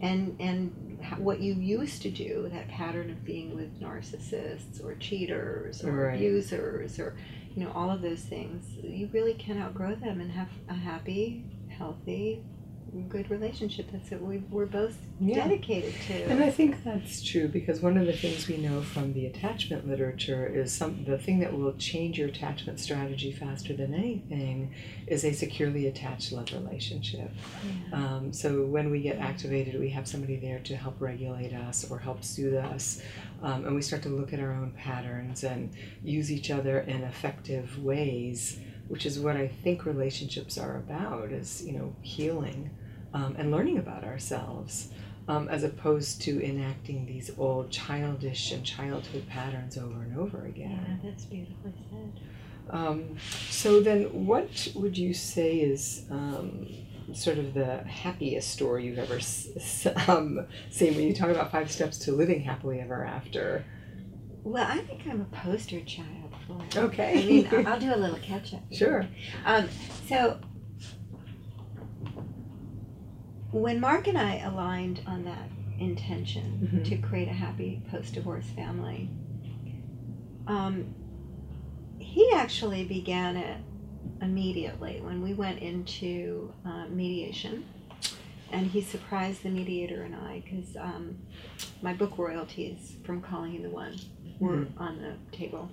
and and what you used to do that pattern of being with narcissists or cheaters or Right. abusers or you know all of those things you really can outgrow them and have a happy healthy good relationship that's what we, we're both Yeah. dedicated to And I think that's true because one of the things we know from the attachment literature is some the thing that will change your attachment strategy faster than anything is a securely attached love relationship. Yeah. Um, so when we get activated, we have somebody there to help regulate us or help soothe us, um, and we start to look at our own patterns and use each other in effective ways, which is what I think relationships are about: is you know healing um, and learning about ourselves. Um, as opposed to enacting these old childish and childhood patterns over and over again. yeah that's beautifully said Um, so then, what would you say is um, sort of the happiest story you've ever s- s- um, seen when you talk about five steps to living happily ever after? well i think i'm a poster child Okay. I mean, I'll do a little catch up. [LAUGHS] Sure. Um, so when Mark and I aligned on that intention Mhm. to create a happy post-divorce family, um, he actually began it immediately when we went into uh, mediation. And he surprised the mediator and I because um, my book royalties from Calling in the One were on the table.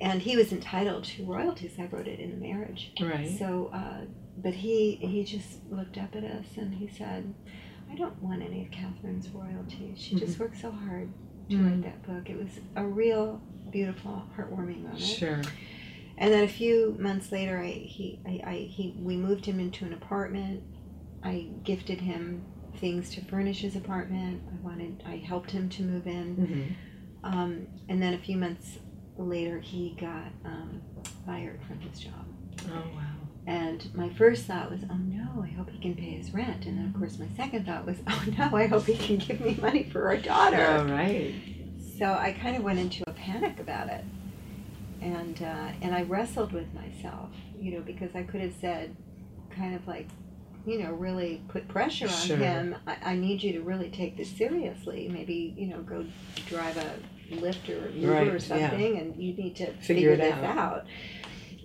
And he was entitled to royalties. I wrote it in the marriage. Right. So, uh, but he he just looked up at us and he said, "I don't want any of Katherine's royalties. She just worked so hard to Mhm. write that book. It was a real beautiful, heartwarming moment." Sure. And then a few months later, I he I, I he we moved him into an apartment. I gifted him things to furnish his apartment. I wanted I helped him to move in. hmm Um, and then a few months later, he got um, fired from his job. Oh wow. And my first thought was, oh no, I hope he can pay his rent. And then, of course, my second thought was, oh no, I hope he can give me money for our daughter. All right. So I kind of went into a panic about it. And, uh, and I wrestled with myself, you know, because I could have said, kind of like, you know, really put pressure on Sure. him. I, I need you to really take this seriously. Maybe, you know, go drive a Lyft or Uber Right, or yeah. something, and you need to Figure figure, this out. out.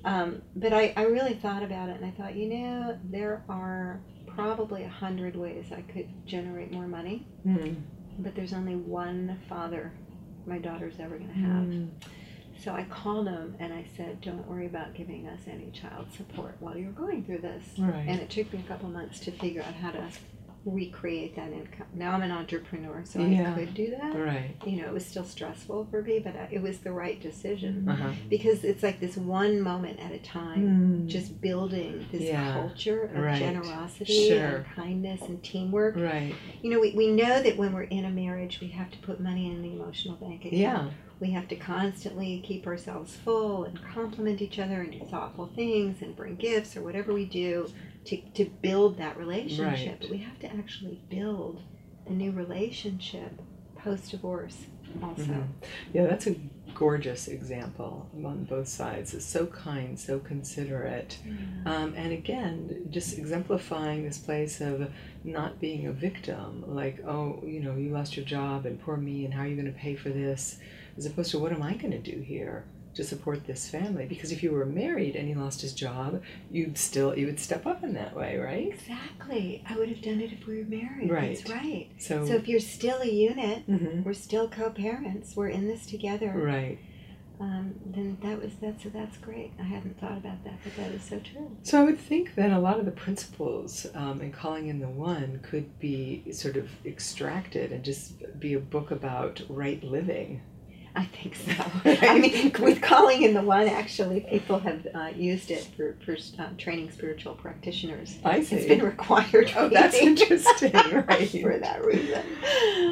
Um, but I, I really thought about it, and I thought, you know, there are probably a hundred ways I could generate more money, Mm. but there's only one father my daughter's ever going to have. Mm. So I called him and I said, "Don't worry about giving us any child support while you're going through this." Right. And it took me a couple months to figure out how to recreate that income. Now I'm an entrepreneur, so Yeah. I could do that. Right. You know, it was still stressful for me, but it was the right decision Uh-huh. because it's like this one moment at a time, just building this Yeah. culture of Right. generosity Sure. and kindness and teamwork. Right. You know, we, we know that when we're in a marriage, we have to put money in the emotional bank account Yeah. we have to constantly keep ourselves full and compliment each other and do thoughtful things and bring gifts or whatever we do to, to build that relationship. Right. But we have to actually build a new relationship post divorce also. Mhm. Yeah, that's a gorgeous example on both sides. It's so kind, so considerate. Um, and again, just exemplifying this place of not being a victim, like, oh, you know, you lost your job and poor me, and how are you going to pay for this? As opposed to, what am I going to do here to support this family? Because if you were married and he lost his job, you'd still, you would step up in that way, right? Exactly. I would have done it if we were married. Right. That's right. So, So if you're still a unit, Mhm. we're still co-parents. We're in this together. right. Um, then that was that's that's great. I hadn't thought about that, but that is so true. So I would think that a lot of the principles um, in Calling in the One could be sort of extracted and just be a book about right living. I think so. [LAUGHS] I mean, with calling in the one, actually, people have uh, used it for, for uh, training spiritual practitioners. I see. It's been required. Oh, that's [LAUGHS] interesting, right. for that reason.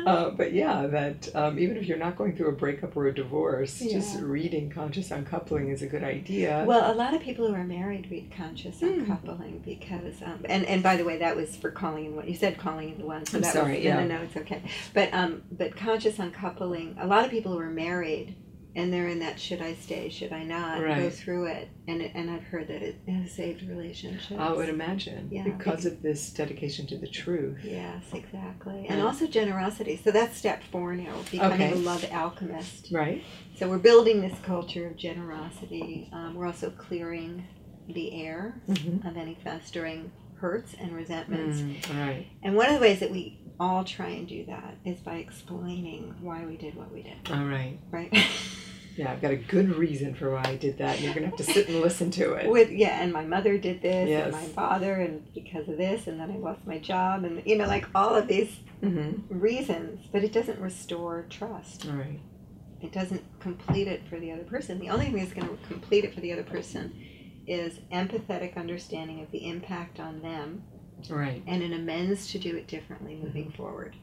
Uh, but yeah, that um, even if you're not going through a breakup or a divorce, just reading Conscious Uncoupling is a good idea. Well, a lot of people who are married read conscious Hmm. uncoupling because, um, and and by the way, that was for calling in what You said calling in the one, so I'm that sorry, was yeah. no, no, it's okay. But um, but conscious uncoupling. A lot of people who are married and they're in that should I stay, should I not, go through it, and it, and I've heard that it has saved relationships. I would imagine Yeah, because of this dedication to the truth. Yes, exactly. And Yeah. also generosity. So that's step four now, becoming Okay. a love alchemist. Right. So we're building this culture of generosity. Um, we're also clearing the air Mm-hmm. of any festering hurts and resentments. right. And one of the ways that we all try and do that is by explaining why we did what we did, All right. right? [LAUGHS] Yeah, I've got a good reason for why I did that. You're gonna have to sit and listen to it. With yeah, and my mother did this, Yes. and my father, and because of this, and then I lost my job, and you know, like all of these Mm-hmm. reasons, but it doesn't restore trust. All right. It doesn't complete it for the other person. The only thing that's going to complete it for the other person is empathetic understanding of the impact on them right. and an amends to do it differently moving forward.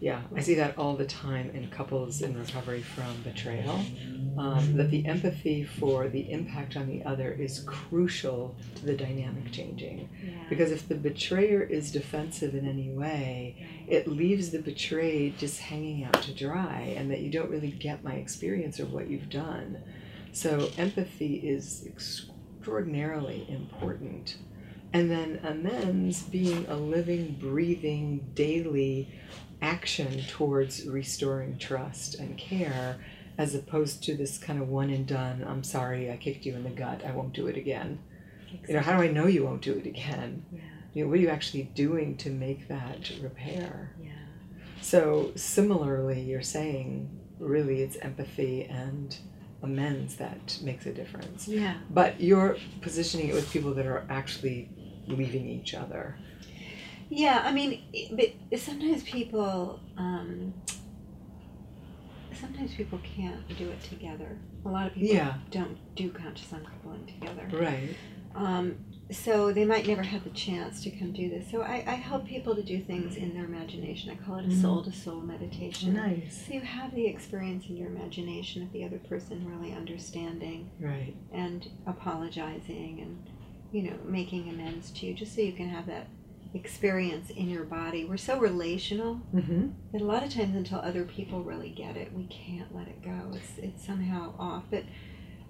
Yeah, I see that all the time in couples in recovery from betrayal. Um, that the empathy for the impact on the other is crucial to the dynamic changing. Yeah. Because if the betrayer is defensive in any way, it leaves the betrayed just hanging out to dry, and that you don't really get my experience or what you've done. So, empathy is extraordinarily important. And then amends being a living, breathing, daily action towards restoring trust and care, as opposed to this kind of one and done, I'm sorry, I kicked you in the gut, I won't do it again. You know, how do I know you won't do it again? Yeah. You know, what are you actually doing to make that repair? Yeah. So, similarly, you're saying really it's empathy and amends that makes a difference. Yeah. But you're positioning it with people that are actually leaving each other. Yeah, I mean, but sometimes people, um, sometimes people can't do it together. A lot of people Yeah. don't do conscious uncoupling together. Right. Um, so they might never have the chance to come do this. So I, I help people to do things in their imagination. I call it a Mhm. soul to soul meditation. Nice. So you have the experience in your imagination of the other person really understanding Right. and apologizing and, you know, making amends to you, just so you can have that experience in your body. We're so relational Mm-hmm. that a lot of times until other people really get it, we can't let it go. It's it's somehow off. But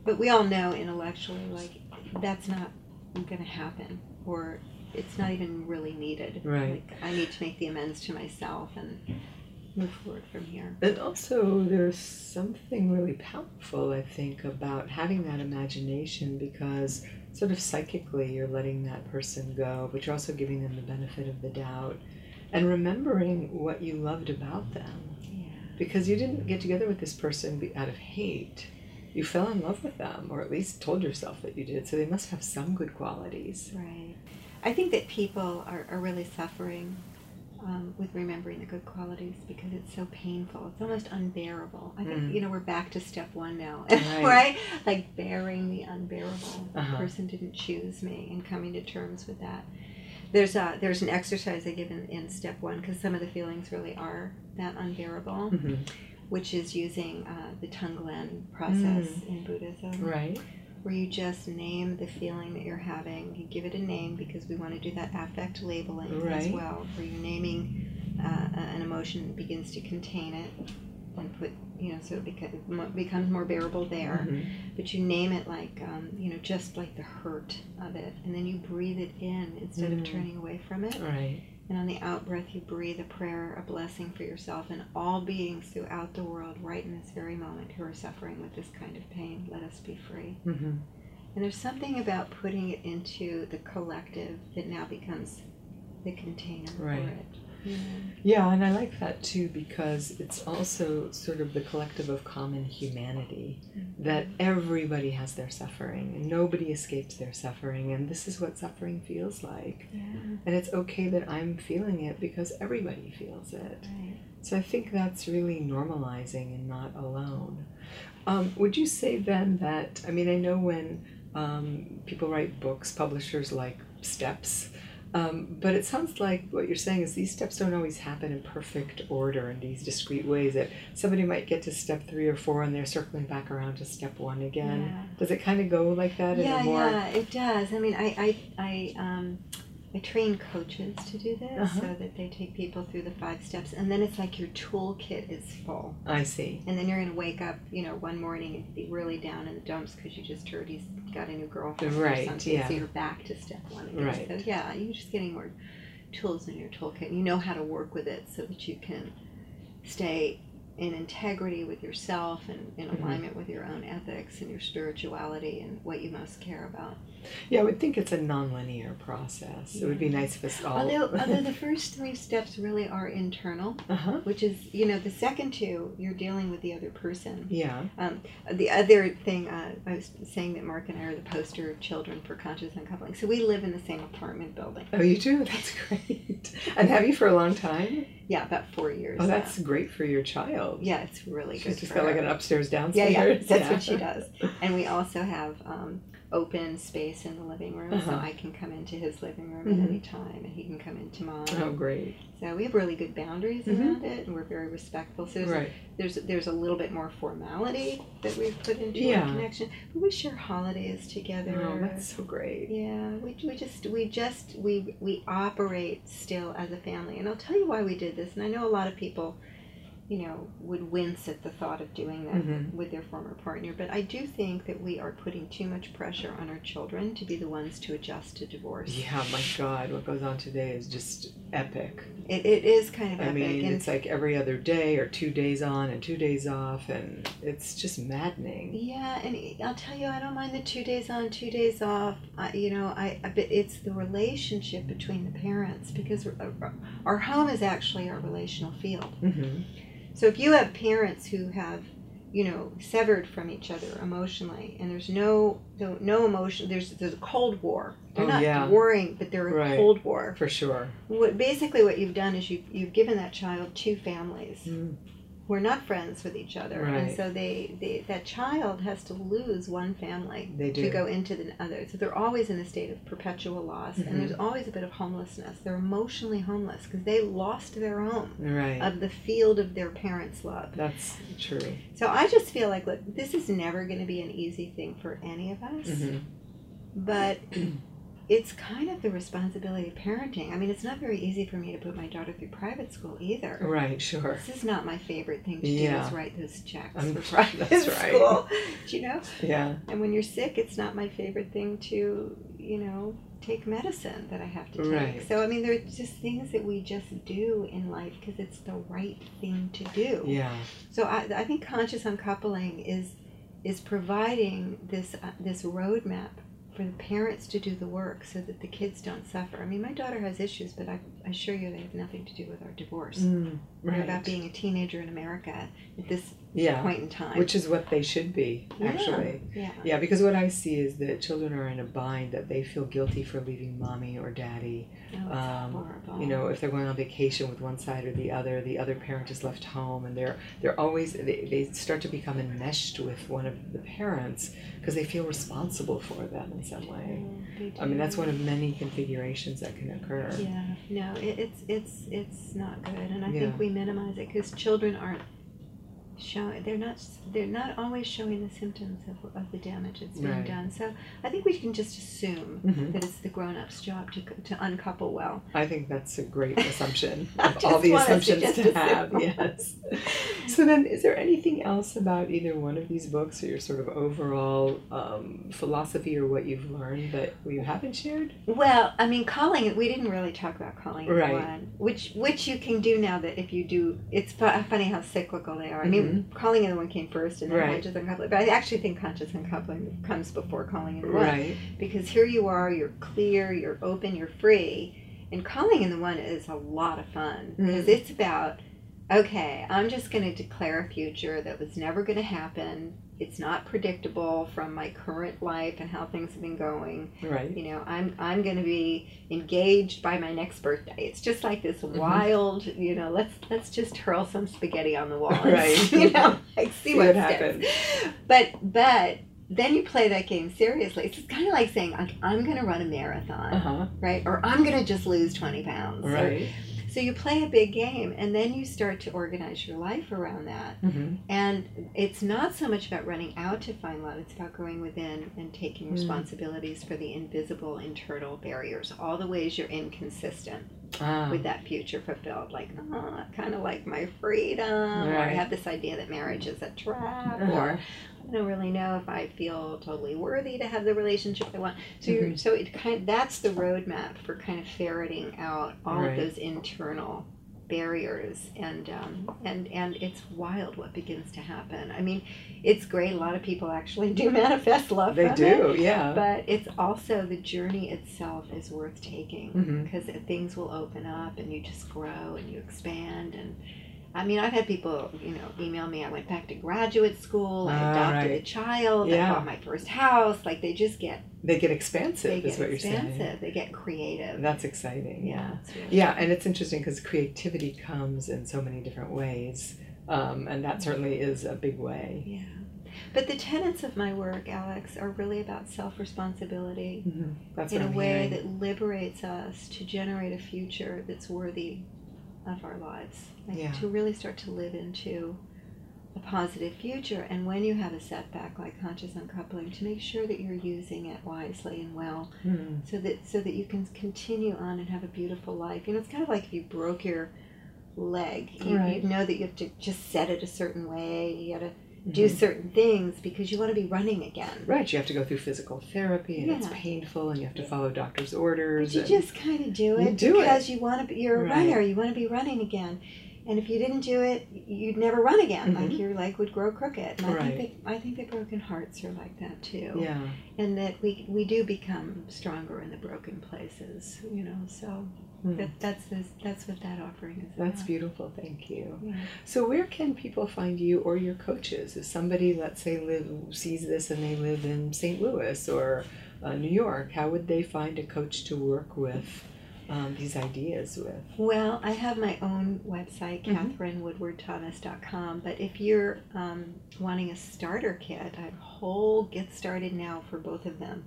but we all know intellectually like that's not going to happen or it's not even really needed. Right. Like I need to make the amends to myself and move forward from here. And also, there's something really powerful, I think, about having that imagination because sort of psychically you're letting that person go, but you're also giving them the benefit of the doubt and remembering what you loved about them. Yeah. Because you didn't get together with this person out of hate. You fell in love with them, or at least told yourself that you did, so they must have some good qualities. Right. I think that people are, are really suffering um, with remembering the good qualities because it's so painful. It's almost unbearable. I think, Mm. you know, we're back to step one now, [LAUGHS] Right. right? Like bearing the unbearable. Uh-huh. The person didn't choose me and coming to terms with that. There's a, there's an exercise I give in, in step one because some of the feelings really are that unbearable, hmm which is using uh, the Tonglen process in Buddhism Right? where you just name the feeling that you're having. You give it a name because we want to do that affect labeling as well, where you're naming uh, an emotion that begins to contain it and put, you know, so it beca- becomes more bearable there. Mhm. But you name it like, um, you know, just like the hurt of it, and then you breathe it in instead Mm. of turning away from it. Right. And on the out breath, you breathe a prayer, a blessing for yourself and all beings throughout the world, right in this very moment, who are suffering with this kind of pain. Let us be free. hmm And there's something about putting it into the collective that now becomes the container Right. for it. Yeah. And I like that too because it's also sort of the collective of common humanity that everybody has their suffering and nobody escapes their suffering, and this is what suffering feels like. Yeah. And it's okay that I'm feeling it because everybody feels it. Right. So I think that's really normalizing and not alone. Um, would you say then that, I mean, I know when um, people write books, publishers like steps, um, but it sounds like what you're saying is these steps don't always happen in perfect order in these discrete ways. That somebody might get to step three or four and they're circling back around to step one again. Yeah. Does it kind of go like that in Yeah, a more? yeah, it does. I mean, I, I, I, um, I train coaches to do this Uh-huh. so that they take people through the five steps, and then it's like your toolkit is full. I see. And then you're going to wake up, you know, one morning and be really down in the dumps because you just heard he's got a new girlfriend Right, or something. yeah. So you're back to step one again. Right. So yeah, you're just getting more tools in your toolkit. You know how to work with it so that you can stay in integrity with yourself and in Mhm. alignment with your own ethics and your spirituality and what you most care about. Yeah, I would think it's a nonlinear process. It would be nice if it's all. Although, [LAUGHS] although the first three steps really are internal, uh huh. which is, you know, the second two, you're dealing with the other person. Yeah. Um, the other thing, uh, I was saying that Mark and I are the poster children for conscious uncoupling. So we live in the same apartment building. Oh, you do? That's great. And have you for a long time? Yeah, about four years. Oh, now. that's great for your child. yeah, it's really good. She's just for got like an upstairs downstairs. yeah, yeah, that's [LAUGHS] what she does. And we also have um, open space in the living room, so Uh-huh. I can come into his living room Mhm. at any time, and he can come into mine. Oh, great. So we have really good boundaries Mhm. around it, and we're very respectful. So there's, Right. there's there's a little bit more formality that we've put into Yeah. our connection, but we share holidays together. Oh, that's so great. Yeah, we, we just we just we we operate still as a family, and I'll tell you why we did this. And I know a lot of people, you know, would wince at the thought of doing that Mhm. with their former partner. But I do think that we are putting too much pressure on our children to be the ones to adjust to divorce. Yeah, my God, what goes on today is just epic. It, it is kind of I epic, mean, and it's like every other day or two days on and two days off, and it's just maddening. Yeah, and I'll tell you, I don't mind the two days on, two days off. I, you know, I, I but it's the relationship between the parents because our- our home is actually our relational field. hmm So if you have parents who have, you know, severed from each other emotionally, and there's no no, no emotion, there's there's a cold war. They're Oh, not yeah. warring, but they're a Right. cold war. For sure. What basically what you've done is you you've given that child two families. Mm. Who are not friends with each other, and so they, they that child has to lose one family to go into the other. So they're always in a state of perpetual loss, Mhm. and there's always a bit of homelessness. They're emotionally homeless because they lost their home Right. of the field of their parents' love. That's true. So I just feel like, look, this is never going to be an easy thing for any of us, hmm but [CLEARS THROAT] it's kind of the responsibility of parenting. I mean, it's not very easy for me to put my daughter through private school either. Right, sure. This is not my favorite thing to Yeah. do is write those checks Um, for [LAUGHS] private that's right. school. Do [LAUGHS] you know? Yeah. And when you're sick, it's not my favorite thing to, you know, take medicine that I have to take. Right. So I mean, there are just things that we just do in life because it's the right thing to do. Yeah. So I, I think conscious uncoupling is is providing this uh, this roadmap for the parents to do the work so that the kids don't suffer. I mean, my daughter has issues, but I, I assure you they have nothing to do with our divorce. Mm, They're right. about being a teenager in America at this yeah. point in time. Which is what they should be, actually. yeah. Yeah, because what I see is that children are in a bind that they feel guilty for leaving mommy or daddy. Oh, Um, horrible. You know, if they're going on vacation with one side or the other, the other parent is left home, and they're they're always they, they start to become enmeshed with one of the parents because they feel responsible for them in some way. I mean, that's one of many configurations that can occur. Yeah, no, it, it's it's it's not good, and I Yeah. think we minimize it because children aren't showing. They're not. They're not always showing the symptoms of, of the damage that's being Right. done. So I think we can just assume Mhm. that it's the grown-up's job to to uncouple well. I think that's a great [LAUGHS] assumption. Of all the us to assumptions to, have. assume. Yes. So then, is there anything else about either one of these books or your sort of overall um, philosophy or what you've learned that you haven't shared? Well, I mean, calling. We didn't really talk about calling in Right. one, which which you can do now that if you do, it's fu- funny how cyclical they are. I mean, calling in the one came first, and then Mm-hmm. Right. conscious uncoupling. But I actually think conscious uncoupling comes before calling in the one. Right. because here you are, you're clear, you're open, you're free. And calling in the one is a lot of fun because Mm. it's about, okay, I'm just going to declare a future that was never going to happen. It's not predictable from my current life and how things have been going. Right. You know, I'm I'm going to be engaged by my next birthday. It's just like this Mm-hmm. wild, you know, let's let's just hurl some spaghetti on the wall. [LAUGHS] [LAUGHS] Right. you know, like see, See what, what happens. But but then you play that game seriously. It's kind of like saying, like, I'm going to run a marathon, Uh huh. right? Or I'm going to just lose 20 pounds. Or- Right. So you play a big game and then you start to organize your life around that. Mm-hmm. And it's not so much about running out to find love, it's about going within and taking Mm. responsibilities for the invisible internal barriers, all the ways you're inconsistent Ah. with that future fulfilled. Like, oh, kind of like my freedom, or I have this idea that marriage is a trap, Uh-huh. or I don't really know if I feel totally worthy to have the relationship I want. So, you're, Mm-hmm. so it kind that's the roadmap for kind of ferreting out all Right. of those internal barriers, and um, and and it's wild what begins to happen. I mean, it's great. A lot of people actually [LAUGHS] do manifest love. They from it, do. Yeah. but it's also the journey itself is worth taking because things will open up and you just grow and you expand and I mean I've had people you know email me I went back to graduate school I Ah, adopted a right. child Yeah. I bought my first house like they just get They get expansive. they is get what you're saying. they get creative That's exciting. Yeah. it's really Yeah, and it's interesting because creativity comes in so many different ways, um, and that certainly is a big way. yeah but the tenets of my work Alex are really about self-responsibility Mm-hmm. That's in a I'm way hearing. that liberates us to generate a future that's worthy of our lives. Like Yeah. To really start to live into a positive future. And when you have a setback like conscious uncoupling, to make sure that you're using it wisely and well Mhm. so that so that you can continue on and have a beautiful life. You know, it's kind of like if you broke your leg. You, Right. you know that you have to just set it a certain way. You gotta do Mhm. certain things because you want to be running again. Right, you have to go through physical therapy, and it's painful, and you have to follow doctor's orders. But you just kind of do it do it. because you want to be. You're a Right. runner. You want to be running again. And if you didn't do it, you'd never run again. Like Mhm. your leg would grow crooked. And I Right. think that I think that broken hearts are like that too. yeah, And that we we do become stronger in the broken places. You know. So. That that's this, that's what that offering is. that's about. beautiful. Thank you. Yeah. So, where can people find you or your coaches? If somebody, let's say, live sees this and they live in St. Louis or uh, New York, how would they find a coach to work with um, these ideas with? Well, I have my own website, Mhm. katherinewoodwardthomas.com. But if you're um, wanting a starter kit, I have a whole get started now for both of them.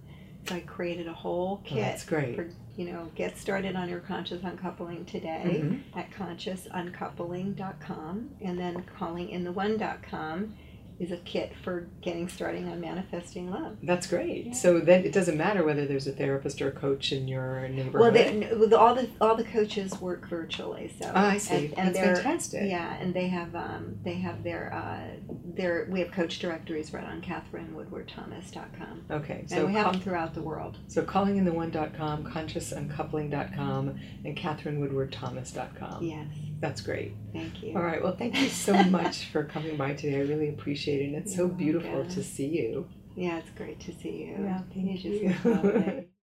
So I created a whole Oh, kit that's great. for you know get started on your conscious uncoupling today Mhm. at consciousuncoupling.com, and then calling in the one.com is a kit for getting starting on manifesting love. That's great. Yeah. So then it doesn't matter whether there's a therapist or a coach in your neighborhood. Well, they, all the all the coaches work virtually, so oh, I see. and, and That's fantastic. yeah, and they have um, they have their uh, their we have coach directories right on KatherineWoodwardThomas.com, Okay, so and we have call- them throughout the world. so callingintheone.com, consciousuncoupling.com, and KatherineWoodwardThomas.com. Yes, That's great. thank you. All right. Well, thank you so [LAUGHS] much for coming by today. I really appreciate it. And it's so beautiful welcome. to see you. Yeah, it's great to see you. Yeah, thank you. [LAUGHS]